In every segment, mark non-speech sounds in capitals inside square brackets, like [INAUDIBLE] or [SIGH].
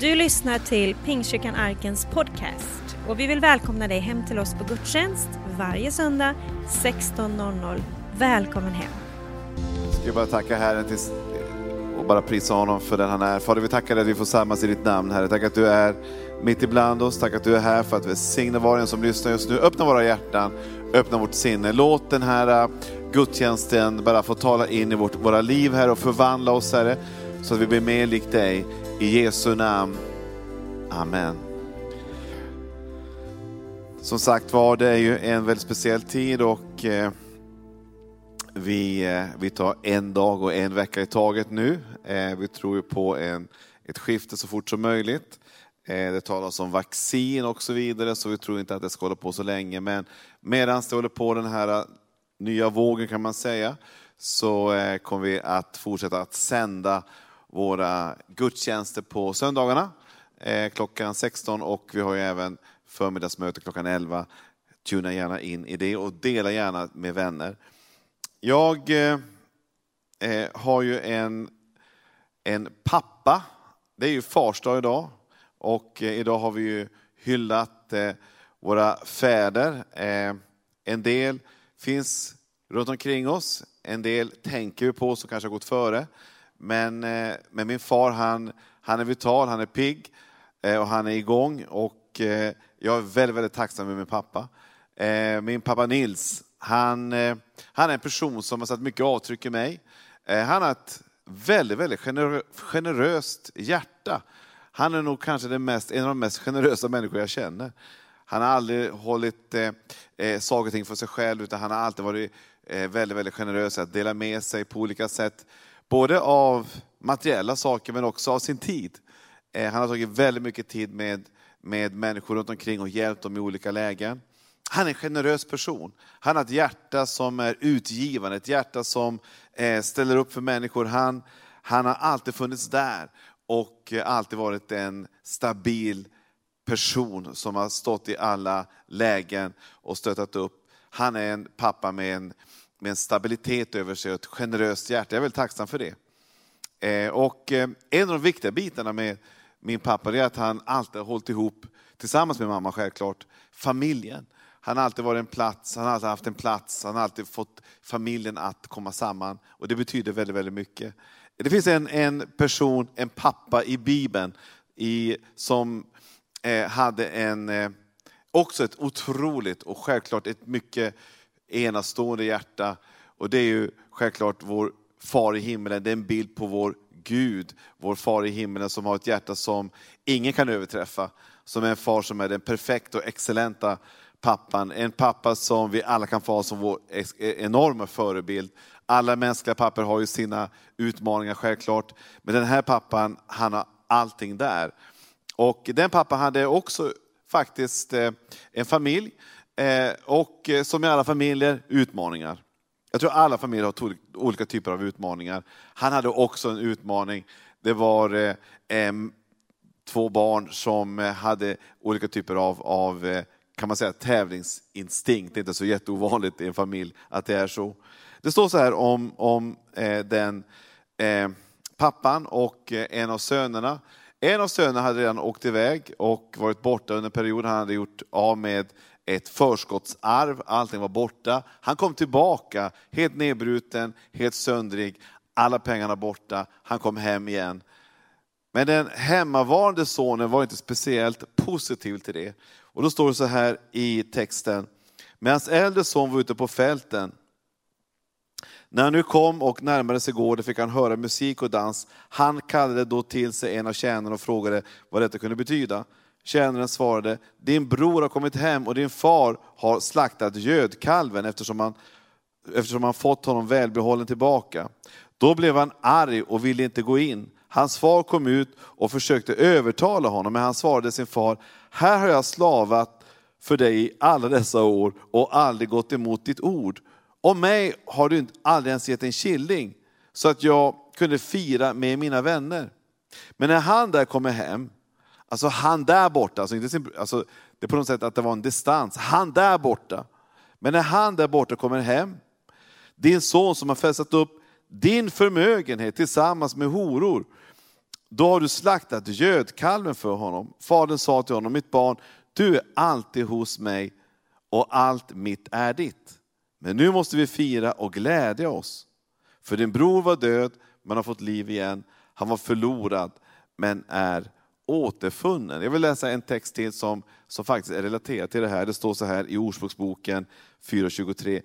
Du lyssnar till Pingstkyrkan Arkens podcast och vi vill välkomna dig hem till oss på gudstjänst varje söndag 16.00. Välkommen hem! Ska bara tacka Herren till, och bara prisa honom för den han är. Fader, vi tackar dig att vi får samlas i ditt namn, Herre. Tack att du är mitt ibland oss. Tack att du är här för att välsigna var och en som lyssnar just nu. Öppna våra hjärtan, öppna vårt sinne. Låt den här äh, gudstjänsten bara få tala in i vårt, våra liv, här och förvandla oss, Herre, så att vi blir mer lik dig. I Jesu namn. Amen. Som sagt var, det är ju en väldigt speciell tid och eh, vi, eh, vi tar en dag och en vecka i taget nu. Eh, vi tror ju på en, ett skifte så fort som möjligt. Eh, det talas om vaccin och så vidare, så vi tror inte att det ska hålla på så länge. Men medan det håller på den här eh, nya vågen kan man säga, så eh, kommer vi att fortsätta att sända våra gudstjänster på söndagarna eh, klockan 16 och vi har ju även förmiddagsmöte klockan 11. Tuna gärna in i det och dela gärna med vänner. Jag eh, eh, har ju en, en pappa, det är ju fars dag idag och idag har vi ju hyllat våra fäder. En del finns runt omkring oss, en del tänker vi på som kanske har gått före. Men, eh, men min far han, han är vital, han är pigg eh, och han är igång och eh, jag är väldigt, väldigt tacksam med min pappa. Min pappa Nils, han, han är en person som har satt mycket avtryck i mig. Han har ett väldigt, väldigt generöst hjärta. Han är nog kanske den mest, en av de mest generösa människor jag känner. Han har aldrig hållit eh, saker och ting för sig själv, utan han har alltid varit eh, väldigt, väldigt generös att dela med sig på olika sätt. Både av materiella saker, men också av sin tid. Eh, han har tagit väldigt mycket tid med, med människor runt omkring och hjälpt dem i olika lägen. Han är en generös person. Han har ett hjärta som är utgivande, ett hjärta som eh, ställer upp för människor. Han, han har alltid funnits där och eh, alltid varit en stabil person som har stått i alla lägen och stöttat upp. Han är en pappa med en, med en stabilitet över sig och ett generöst hjärta. Jag är väldigt tacksam för det. Eh, och eh, en av de viktiga bitarna med min pappa är att han alltid har hållit ihop, tillsammans med mamma självklart, familjen. Han har alltid varit en plats, han har alltid haft en plats, han har alltid fått familjen att komma samman. Och det betyder väldigt, väldigt mycket. Det finns en, en person, en pappa i Bibeln, i, som eh, hade en, eh, också ett otroligt och självklart ett mycket enastående hjärta. Och det är ju självklart vår far i himlen, det är en bild på vår Gud, vår far i himlen som har ett hjärta som ingen kan överträffa. Som är en far som är den perfekta och excellenta pappan. En pappa som vi alla kan få ha som vår enorma förebild. Alla mänskliga pappor har ju sina utmaningar självklart. Men den här pappan, han har allting där. Och den pappan hade också faktiskt eh, en familj. Eh, och eh, som i alla familjer, utmaningar. Jag tror alla familjer har olika typer av utmaningar. Han hade också en utmaning. Det var eh, två barn som hade olika typer av, av kan man säga, tävlingsinstinkt. Det är inte så jätteovanligt i en familj att det är så. Det står så här om, om eh, den eh, pappan och en av sönerna. En av sönerna hade redan åkt iväg och varit borta under en period. Han hade gjort av med ett förskottsarv, allting var borta. Han kom tillbaka helt nedbruten, helt söndrig, alla pengarna borta. Han kom hem igen. Men den hemmavarande sonen var inte speciellt positiv till det. Och då står det så här i texten. Men hans äldre son var ute på fälten när han nu kom och närmade sig gården fick han höra musik och dans. Han kallade då till sig en av tjänarna och frågade vad detta kunde betyda. Tjänaren svarade, din bror har kommit hem och din far har slaktat gödkalven eftersom han, eftersom han fått honom välbehållen tillbaka. Då blev han arg och ville inte gå in. Hans far kom ut och försökte övertala honom, men han svarade sin far, här har jag slavat för dig i alla dessa år och aldrig gått emot ditt ord. Om mig har du aldrig ens gett en killing så att jag kunde fira med mina vänner. Men när han där kommer hem, alltså han där borta, alltså inte sin, alltså det är på något sätt att det var en distans, han där borta. Men när han där borta kommer hem, din son som har festat upp din förmögenhet tillsammans med horor, då har du slaktat gödkalven för honom. Fadern sa till honom, mitt barn, du är alltid hos mig och allt mitt är ditt. Men nu måste vi fira och glädja oss. För din bror var död, men har fått liv igen. Han var förlorad, men är återfunnen. Jag vill läsa en text till som, som faktiskt är relaterad till det här. Det står så här i Ordspråksboken 4.23.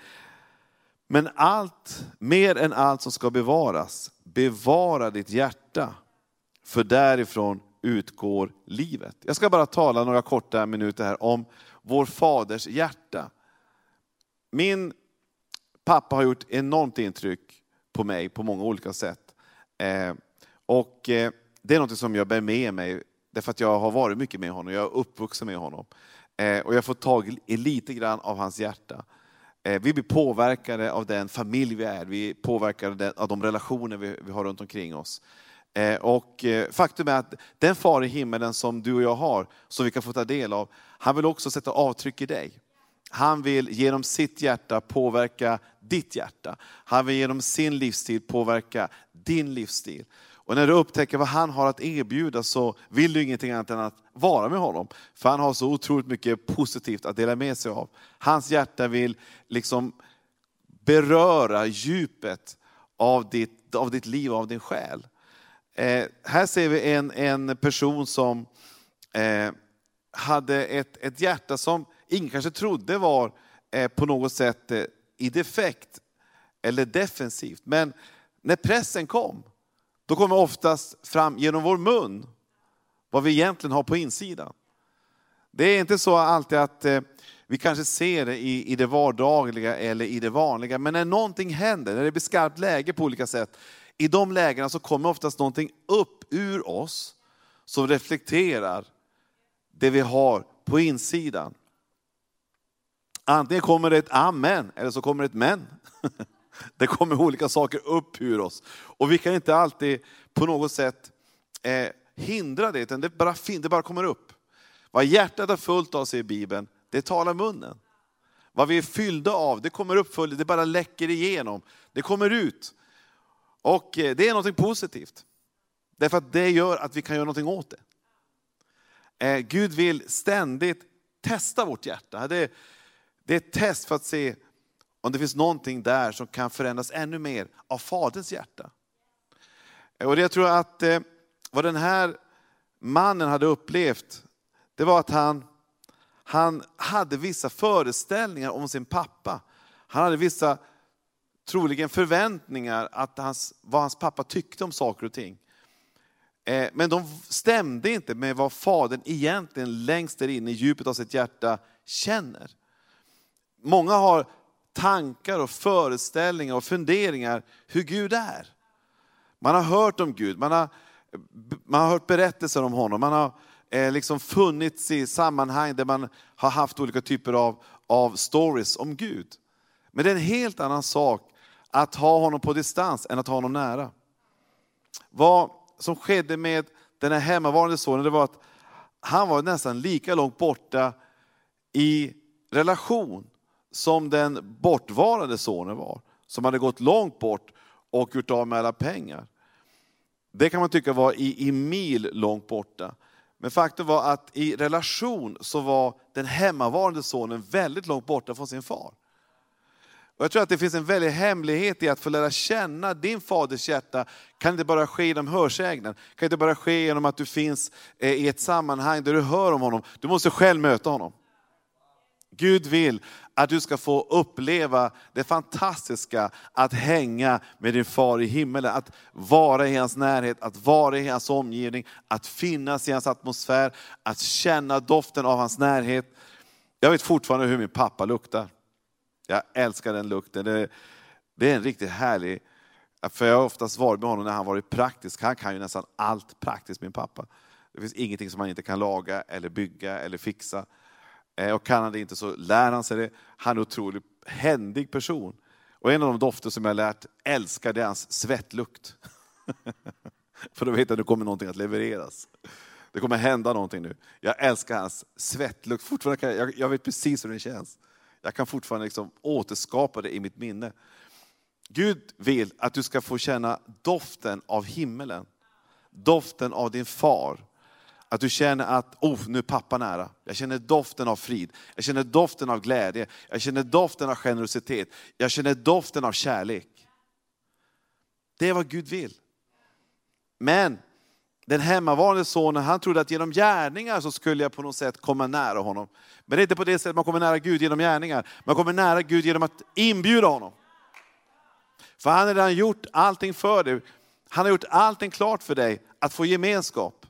Men allt, mer än allt som ska bevaras, bevara ditt hjärta, för därifrån utgår livet. Jag ska bara tala några korta minuter här om vår faders hjärta. Min pappa har gjort enormt intryck på mig på många olika sätt. Eh, och eh, det är något som jag bär med mig, därför att jag har varit mycket med honom, jag är uppvuxen med honom. Eh, och jag har fått tag i lite grann av hans hjärta. Eh, vi blir påverkade av den familj vi är, vi är påverkade av de relationer vi har runt omkring oss. Eh, och eh, faktum är att den far i himmelen som du och jag har, som vi kan få ta del av, han vill också sätta avtryck i dig. Han vill genom sitt hjärta påverka ditt hjärta. Han vill genom sin livsstil påverka din livsstil. Och när du upptäcker vad han har att erbjuda så vill du ingenting annat än att vara med honom. För han har så otroligt mycket positivt att dela med sig av. Hans hjärta vill liksom beröra djupet av ditt, av ditt liv, av din själ. Eh, här ser vi en, en person som eh, hade ett, ett hjärta som ingen kanske trodde var eh, på något sätt eh, i defekt eller defensivt. Men när pressen kom, då kommer oftast fram genom vår mun vad vi egentligen har på insidan. Det är inte så alltid att eh, vi kanske ser det i, i det vardagliga eller i det vanliga, men när någonting händer, när det blir skarpt läge på olika sätt, i de lägena så kommer oftast någonting upp ur oss som reflekterar det vi har på insidan. Antingen kommer det ett amen eller så kommer det ett men. [LAUGHS] Det kommer olika saker upp ur oss. Och vi kan inte alltid på något sätt eh, hindra det, utan det bara, det bara kommer upp. Vad hjärtat har fullt av, säger Bibeln, det talar munnen. Vad vi är fyllda av, det kommer upp, det bara läcker igenom. Det kommer ut. Och eh, det är något positivt. Därför att det gör att vi kan göra något åt det. Eh, Gud vill ständigt testa vårt hjärta. Det, det är ett test för att se om det finns någonting där som kan förändras ännu mer av Faderns hjärta. Och det jag tror att eh, vad den här mannen hade upplevt, det var att han, han hade vissa föreställningar om sin pappa. Han hade vissa, troligen förväntningar, att hans, vad hans pappa tyckte om saker och ting. Eh, men de stämde inte med vad fadern egentligen längst där inne i djupet av sitt hjärta känner. Många har tankar och föreställningar och funderingar hur Gud är. Man har hört om Gud, man har, man har hört berättelser om honom, man har eh, liksom funnits i sammanhang där man har haft olika typer av, av stories om Gud. Men det är en helt annan sak att ha honom på distans än att ha honom nära. Vad som skedde med den här hemmavarande sonen, det var att han var nästan lika långt borta i relation som den bortvarande sonen var, som hade gått långt bort och gjort av med alla pengar. Det kan man tycka var i, i mil långt borta. Men faktum var att i relation så var den hemmavarande sonen väldigt långt borta från sin far. Och jag tror att det finns en väldig hemlighet i att få lära känna din faders hjärta, kan inte bara ske genom hörsägnen, kan inte bara ske genom att du finns eh, i ett sammanhang där du hör om honom. Du måste själv möta honom. Gud vill att du ska få uppleva det fantastiska att hänga med din far i himmelen. Att vara i hans närhet, att vara i hans omgivning, att finnas i hans atmosfär, att känna doften av hans närhet. Jag vet fortfarande hur min pappa luktar. Jag älskar den lukten. Det, det är en riktigt härlig, för jag har oftast varit med honom när han varit praktisk. Han kan ju nästan allt praktiskt, min pappa. Det finns ingenting som han inte kan laga, eller bygga eller fixa. Eh, och kan han det inte så lär han sig det. Han är en otroligt händig person. Och en av de dofter som jag lärt älskar det är hans svettlukt. [LAUGHS] För då vet jag att det kommer någonting att levereras. Det kommer hända någonting nu. Jag älskar hans svettlukt. Fortfarande kan jag, jag vet precis hur den känns. Jag kan fortfarande liksom återskapa det i mitt minne. Gud vill att du ska få känna doften av himmelen. doften av din far. Att du känner att, oh, nu är pappa nära. Jag känner doften av frid. Jag känner doften av glädje. Jag känner doften av generositet. Jag känner doften av kärlek. Det är vad Gud vill. Men den hemmavarande sonen, han trodde att genom gärningar så skulle jag på något sätt komma nära honom. Men det är inte på det sättet man kommer nära Gud genom gärningar. Man kommer nära Gud genom att inbjuda honom. För han har redan gjort allting för dig. Han har gjort allting klart för dig att få gemenskap.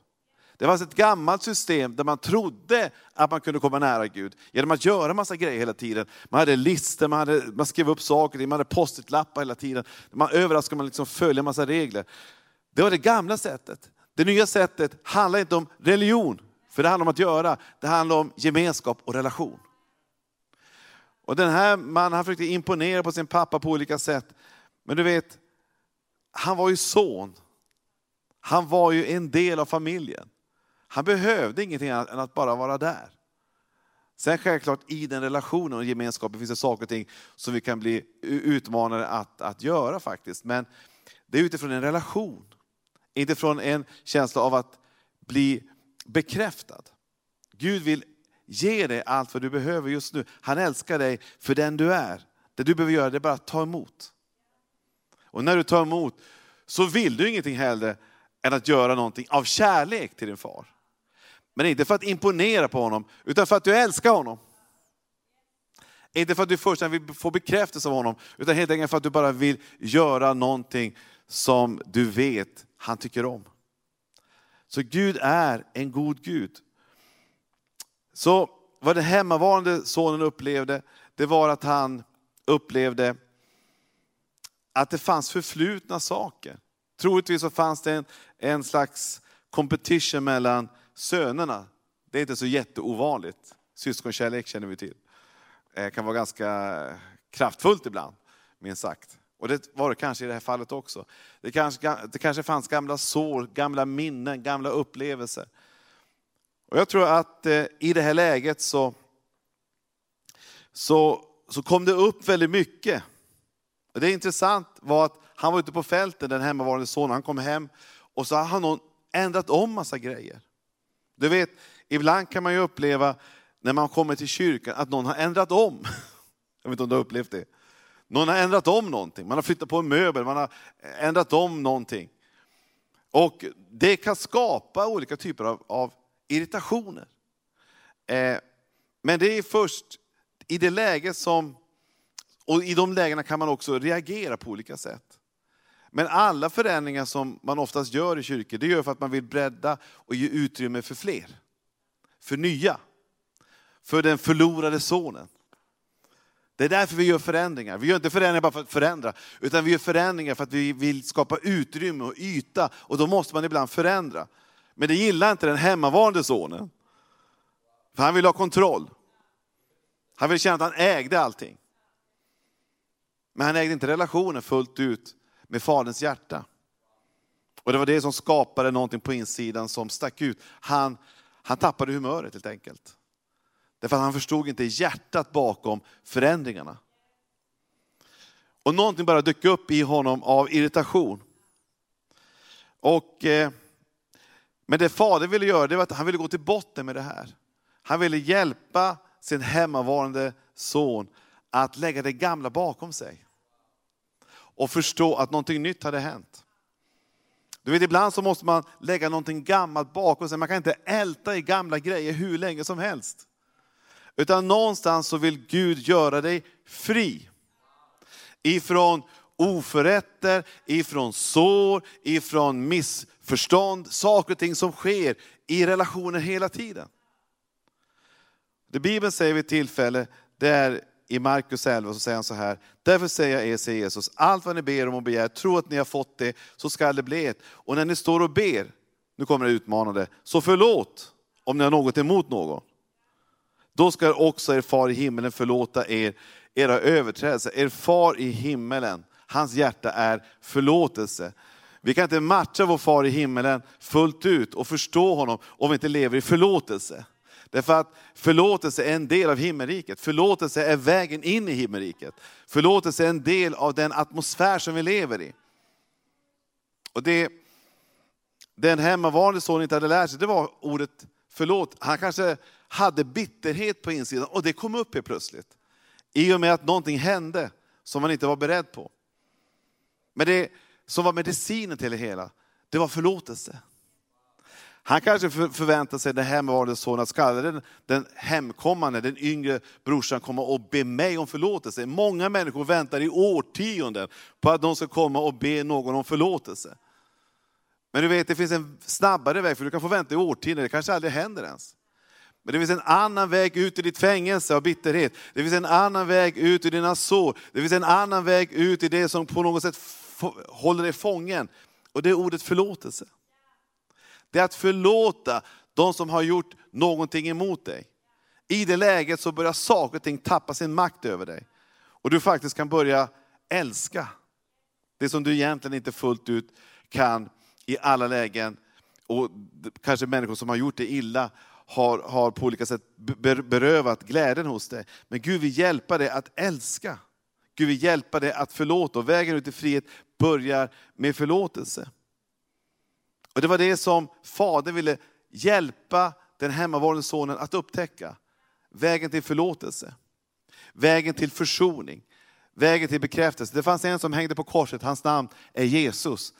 Det fanns ett gammalt system där man trodde att man kunde komma nära Gud genom att göra massa grejer hela tiden. Man hade listor, man, hade, man skrev upp saker, man hade post-it-lappar hela tiden. Man överallt ska man liksom följa en massa regler. Det var det gamla sättet. Det nya sättet handlar inte om religion, för det handlar om att göra. Det handlar om gemenskap och relation. Och den här mannen han försökte imponera på sin pappa på olika sätt. Men du vet, han var ju son. Han var ju en del av familjen. Han behövde ingenting annat än att bara vara där. Sen självklart i den relationen och gemenskapen finns det saker och ting som vi kan bli utmanade att, att göra faktiskt. Men det är utifrån en relation. Inte från en känsla av att bli bekräftad. Gud vill ge dig allt vad du behöver just nu. Han älskar dig för den du är. Det du behöver göra det är bara att ta emot. Och när du tar emot så vill du ingenting hellre än att göra någonting av kärlek till din far. Men inte för att imponera på honom, utan för att du älskar honom. Inte för att du först vill få bekräftelse av honom, utan helt enkelt för att du bara vill göra någonting som du vet han tycker om. Så Gud är en god Gud. Så vad den hemmavarande sonen upplevde, det var att han upplevde att det fanns förflutna saker. Troligtvis så fanns det en, en slags competition mellan sönerna. Det är inte så jätteovanligt. Syskonkärlek känner vi till. Det kan vara ganska kraftfullt ibland, minst sagt. Och det var det kanske i det här fallet också. Det kanske, det kanske fanns gamla sår, gamla minnen, gamla upplevelser. Och jag tror att eh, i det här läget så, så, så kom det upp väldigt mycket. Och det intressant var att han var ute på fälten, den hemmavarande sonen, han kom hem och så har någon ändrat om massa grejer. Du vet, ibland kan man ju uppleva när man kommer till kyrkan att någon har ändrat om. [LAUGHS] Jag vet inte om du har upplevt det. Någon har ändrat om någonting, man har flyttat på en möbel, man har ändrat om någonting. Och det kan skapa olika typer av, av irritationer. Eh, men det är först i det läget som, och i de lägena kan man också reagera på olika sätt. Men alla förändringar som man oftast gör i kyrkor, det gör för att man vill bredda och ge utrymme för fler. För nya. För den förlorade sonen. Det är därför vi gör förändringar. Vi gör inte förändringar bara för att förändra, utan vi gör förändringar för att vi vill skapa utrymme och yta. Och då måste man ibland förändra. Men det gillar inte den hemmavarande sonen. För han vill ha kontroll. Han vill känna att han ägde allting. Men han ägde inte relationen fullt ut med faderns hjärta. Och det var det som skapade någonting på insidan som stack ut. Han, han tappade humöret helt enkelt. Därför att han förstod inte hjärtat bakom förändringarna. Och någonting bara dök upp i honom av irritation. Och, eh, men det fadern ville göra, det var att han ville gå till botten med det här. Han ville hjälpa sin hemmavarande son att lägga det gamla bakom sig. Och förstå att någonting nytt hade hänt. Du vet, ibland så måste man lägga någonting gammalt bakom sig. Man kan inte älta i gamla grejer hur länge som helst. Utan någonstans så vill Gud göra dig fri. Ifrån oförrätter, ifrån sår, ifrån missförstånd, saker och ting som sker i relationer hela tiden. Det Bibeln säger vid ett tillfälle, det är i Markus 11 så säger han så här, därför säger jag er, säger Jesus, allt vad ni ber om och begär, tro att ni har fått det, så skall det bli ett. Och när ni står och ber, nu kommer det utmanande, så förlåt om ni har något emot någon. Då ska också er far i himmelen förlåta er era överträdelser. Er far i himmelen, hans hjärta är förlåtelse. Vi kan inte matcha vår far i himmelen fullt ut och förstå honom om vi inte lever i förlåtelse. Därför att förlåtelse är en del av himmelriket. Förlåtelse är vägen in i himmelriket. Förlåtelse är en del av den atmosfär som vi lever i. Och det, den hemmavarande sonen inte hade lärt sig, det var ordet förlåt. Han kanske hade bitterhet på insidan och det kom upp helt plötsligt. I och med att någonting hände som man inte var beredd på. Men det som var medicinen till det hela, det var förlåtelse. Han kanske förväntade sig den hemmavarande sonen att skall den, den hemkommande, den yngre brorsan komma och be mig om förlåtelse. Många människor väntar i årtionden på att de ska komma och be någon om förlåtelse. Men du vet, det finns en snabbare väg, för du kan få vänta i årtionden, det kanske aldrig händer ens. Men det finns en annan väg ut ur ditt fängelse av bitterhet. Det finns en annan väg ut ur dina sår. Det finns en annan väg ut i det som på något sätt håller dig fången. Och det är ordet förlåtelse. Det är att förlåta de som har gjort någonting emot dig. I det läget så börjar saker och ting tappa sin makt över dig. Och du faktiskt kan börja älska. Det som du egentligen inte fullt ut kan i alla lägen. Och kanske människor som har gjort det illa har, har på olika sätt berövat glädjen hos dig. Men Gud vill hjälpa dig att älska. Gud vill hjälpa dig att förlåta. Och vägen ut i frihet börjar med förlåtelse. Och Det var det som Fadern ville hjälpa den hemmavarande sonen att upptäcka. Vägen till förlåtelse, vägen till försoning, vägen till bekräftelse. Det fanns en som hängde på korset, hans namn är Jesus.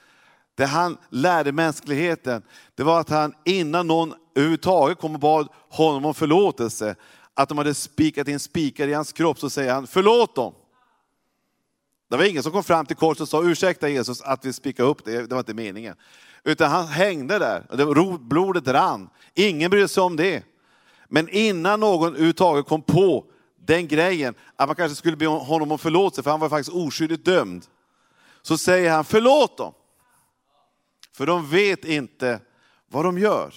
Det han lärde mänskligheten, det var att han innan någon överhuvudtaget kom och bad honom om förlåtelse, att de hade spikat in spikar i hans kropp, så säger han förlåt dem. Det var ingen som kom fram till korset och sa ursäkta Jesus att vi spikade upp det, det var inte meningen. Utan han hängde där, blodet rann. Ingen brydde sig om det. Men innan någon överhuvudtaget kom på den grejen, att man kanske skulle be honom om förlåtelse, för han var faktiskt oskyldigt dömd. Så säger han, förlåt dem. För de vet inte vad de gör.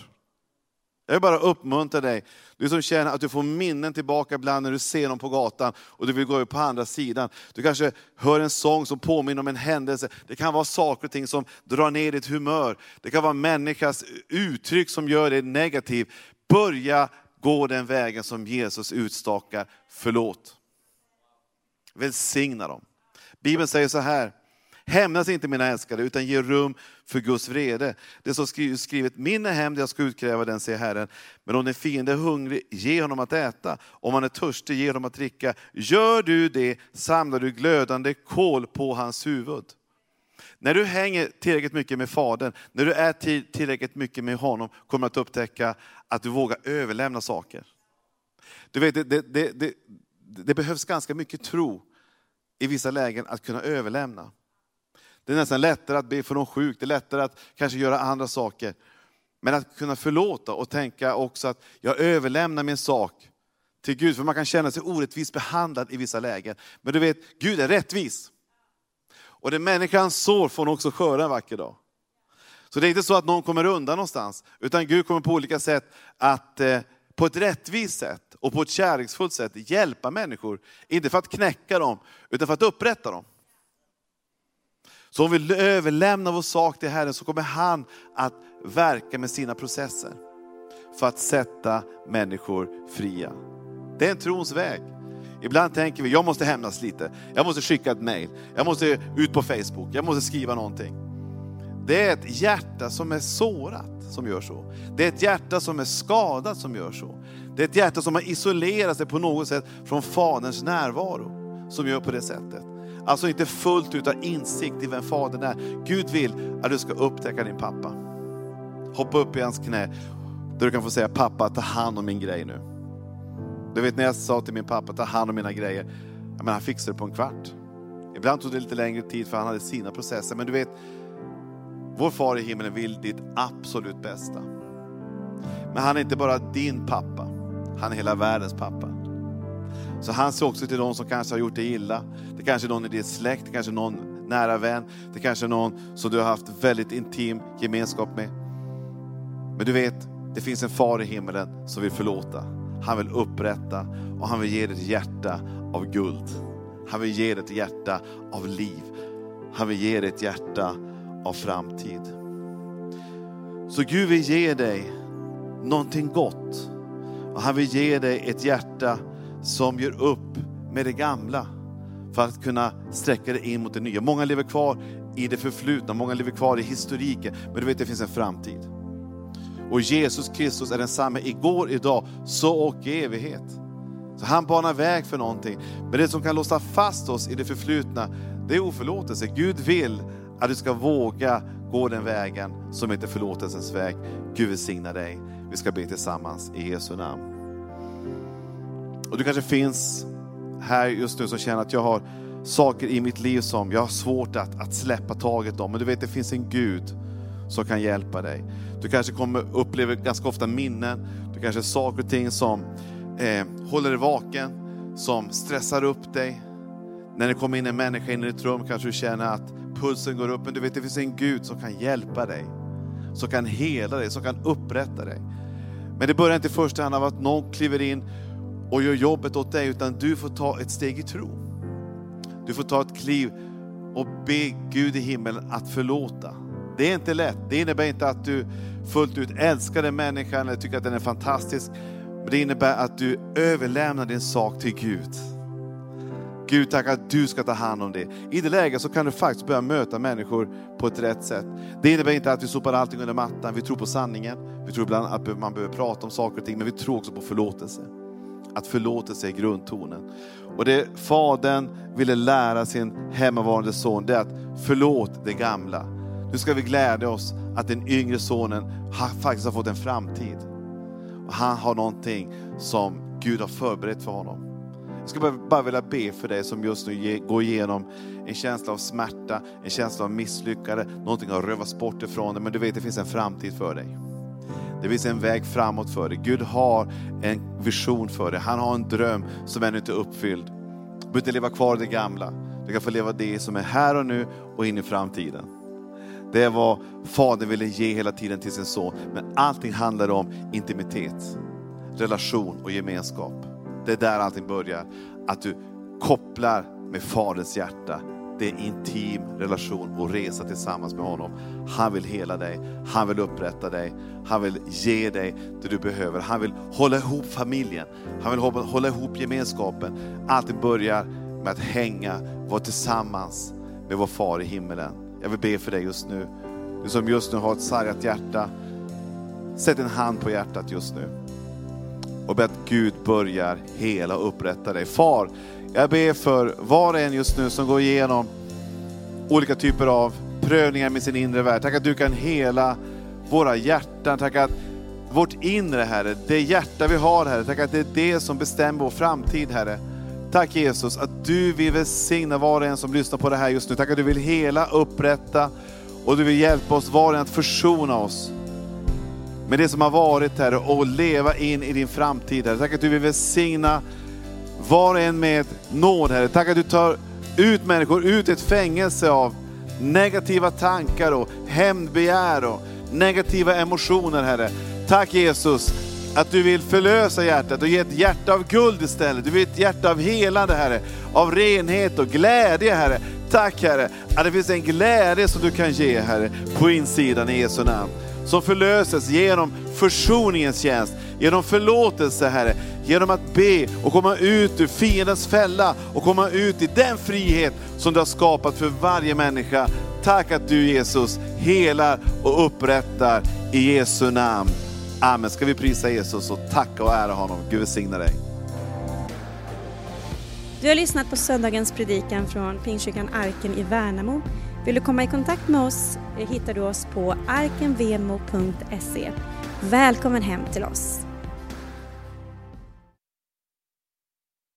Jag vill bara uppmuntra dig, du som känner att du får minnen tillbaka ibland när du ser någon på gatan och du vill gå över på andra sidan. Du kanske hör en sång som påminner om en händelse. Det kan vara saker och ting som drar ner ditt humör. Det kan vara människas uttryck som gör dig negativ. Börja gå den vägen som Jesus utstakar. Förlåt. Välsigna dem. Bibeln säger så här, Hämnas inte mina älskade, utan ge rum för Guds vrede. Det som skrivet, min är hämnd, jag ska utkräva den, säger Herren. Men om din fiende är hungrig, ge honom att äta. Om han är törstig, ge honom att dricka. Gör du det, samlar du glödande kol på hans huvud. När du hänger tillräckligt mycket med Fadern, när du är tillräckligt mycket med honom, kommer du att upptäcka att du vågar överlämna saker. Du vet, det, det, det, det behövs ganska mycket tro i vissa lägen att kunna överlämna. Det är nästan lättare att be för någon sjuk, det är lättare att kanske göra andra saker. Men att kunna förlåta och tänka också att jag överlämnar min sak till Gud. För man kan känna sig orättvist behandlad i vissa lägen. Men du vet, Gud är rättvis. Och det människan sår får hon också skörda en vacker dag. Så det är inte så att någon kommer undan någonstans, utan Gud kommer på olika sätt att eh, på ett rättvist sätt och på ett kärleksfullt sätt hjälpa människor. Inte för att knäcka dem, utan för att upprätta dem. Så om vi överlämnar vår sak till Herren så kommer han att verka med sina processer för att sätta människor fria. Det är en trons väg. Ibland tänker vi, jag måste hämnas lite. Jag måste skicka ett mail. Jag måste ut på Facebook. Jag måste skriva någonting. Det är ett hjärta som är sårat som gör så. Det är ett hjärta som är skadat som gör så. Det är ett hjärta som har isolerat sig på något sätt från Faderns närvaro som gör på det sättet. Alltså inte fullt ut av insikt i vem Fadern är. Gud vill att du ska upptäcka din pappa. Hoppa upp i hans knä, där du kan få säga pappa, ta hand om min grej nu. Du vet när jag sa till min pappa, ta hand om mina grejer. Men han fixade det på en kvart. Ibland tog det lite längre tid för han hade sina processer. Men du vet, vår far i himlen vill ditt absolut bästa. Men han är inte bara din pappa, han är hela världens pappa. Så han ser också till de som kanske har gjort dig illa. Det kanske är någon i din släkt, det kanske är någon nära vän, det kanske är någon som du har haft väldigt intim gemenskap med. Men du vet, det finns en far i himmelen som vill förlåta. Han vill upprätta och han vill ge dig ett hjärta av guld. Han vill ge dig ett hjärta av liv. Han vill ge dig ett hjärta av framtid. Så Gud vill ge dig någonting gott. Och han vill ge dig ett hjärta som gör upp med det gamla för att kunna sträcka dig in mot det nya. Många lever kvar i det förflutna, många lever kvar i historiken, men du vet det finns en framtid. Och Jesus Kristus är densamme igår, idag, så och i evighet. Så han banar väg för någonting. Men det som kan låsa fast oss i det förflutna, det är oförlåtelse. Gud vill att du ska våga gå den vägen som heter förlåtelsens väg. Gud välsigna dig. Vi ska be tillsammans i Jesu namn. Och du kanske finns här just nu som känner att jag har saker i mitt liv som jag har svårt att, att släppa taget om. Men du vet, det finns en Gud som kan hjälpa dig. Du kanske kommer uppleva ganska ofta minnen, du kanske har saker och ting som eh, håller dig vaken, som stressar upp dig. När det kommer in en människa in i ditt rum kanske du känner att pulsen går upp, men du vet det finns en Gud som kan hjälpa dig. Som kan hela dig, som kan upprätta dig. Men det börjar inte i första hand av att någon kliver in och gör jobbet åt dig, utan du får ta ett steg i tro. Du får ta ett kliv och be Gud i himmelen att förlåta. Det är inte lätt. Det innebär inte att du fullt ut älskar den människan eller tycker att den är fantastisk. Men det innebär att du överlämnar din sak till Gud. Gud tack att du ska ta hand om det. I det läget så kan du faktiskt börja möta människor på ett rätt sätt. Det innebär inte att vi sopar allting under mattan. Vi tror på sanningen. Vi tror ibland att man behöver prata om saker och ting, men vi tror också på förlåtelse. Att förlåtelse är grundtonen. Och det Fadern ville lära sin hemmavarande son, det är att förlåt det gamla. Nu ska vi glädja oss att den yngre sonen faktiskt har fått en framtid. Och han har någonting som Gud har förberett för honom. Jag skulle bara vilja be för dig som just nu går igenom en känsla av smärta, en känsla av misslyckande, någonting har rövats bort ifrån dig, men du vet det finns en framtid för dig. Det finns en väg framåt för dig. Gud har en vision för dig. Han har en dröm som ännu inte är uppfylld. Du behöver inte leva kvar i det gamla. Du kan få leva det som är här och nu och in i framtiden. Det är vad Fadern ville ge hela tiden till sin son. Men allting handlar om intimitet, relation och gemenskap. Det är där allting börjar. Att du kopplar med Faderns hjärta. Det är intim relation och resa tillsammans med honom. Han vill hela dig, han vill upprätta dig, han vill ge dig det du behöver. Han vill hålla ihop familjen, han vill hålla ihop gemenskapen. Allt börjar med att hänga, vara tillsammans med vår far i himmelen. Jag vill be för dig just nu. Du som just nu har ett sargat hjärta, sätt en hand på hjärtat just nu. Och be att Gud börjar hela och upprätta dig. Far, jag ber för var och en just nu som går igenom olika typer av prövningar med sin inre värld. Tack att du kan hela våra hjärtan. Tack att vårt inre, Herre, det hjärta vi har, Herre, tack att det är det som bestämmer vår framtid, Herre. Tack Jesus att du vill välsigna var och en som lyssnar på det här just nu. Tack att du vill hela, upprätta och du vill hjälpa oss var och en att försona oss med det som har varit Herre och leva in i din framtid Herre. Tack att du vill välsigna var och en med nåd Herre. Tack att du tar ut människor ut ett fängelse av negativa tankar och hämndbegär och negativa emotioner Herre. Tack Jesus att du vill förlösa hjärtat och ge ett hjärta av guld istället. Du vill ett hjärta av helande Herre, av renhet och glädje Herre. Tack Herre, att det finns en glädje som du kan ge Herre på insidan i Jesu namn. Som förlöses genom försoningens tjänst, genom förlåtelse Herre, genom att be och komma ut ur fiendens fälla och komma ut i den frihet som du har skapat för varje människa. Tack att du Jesus helar och upprättar i Jesu namn. Amen. Ska vi prisa Jesus och tacka och ära honom. Gud välsigna dig. Du har lyssnat på söndagens predikan från Pingstkyrkan Arken i Värnamo. Vill du komma i kontakt med oss eh, hittar du oss på arkenvemo.se. Välkommen hem till oss.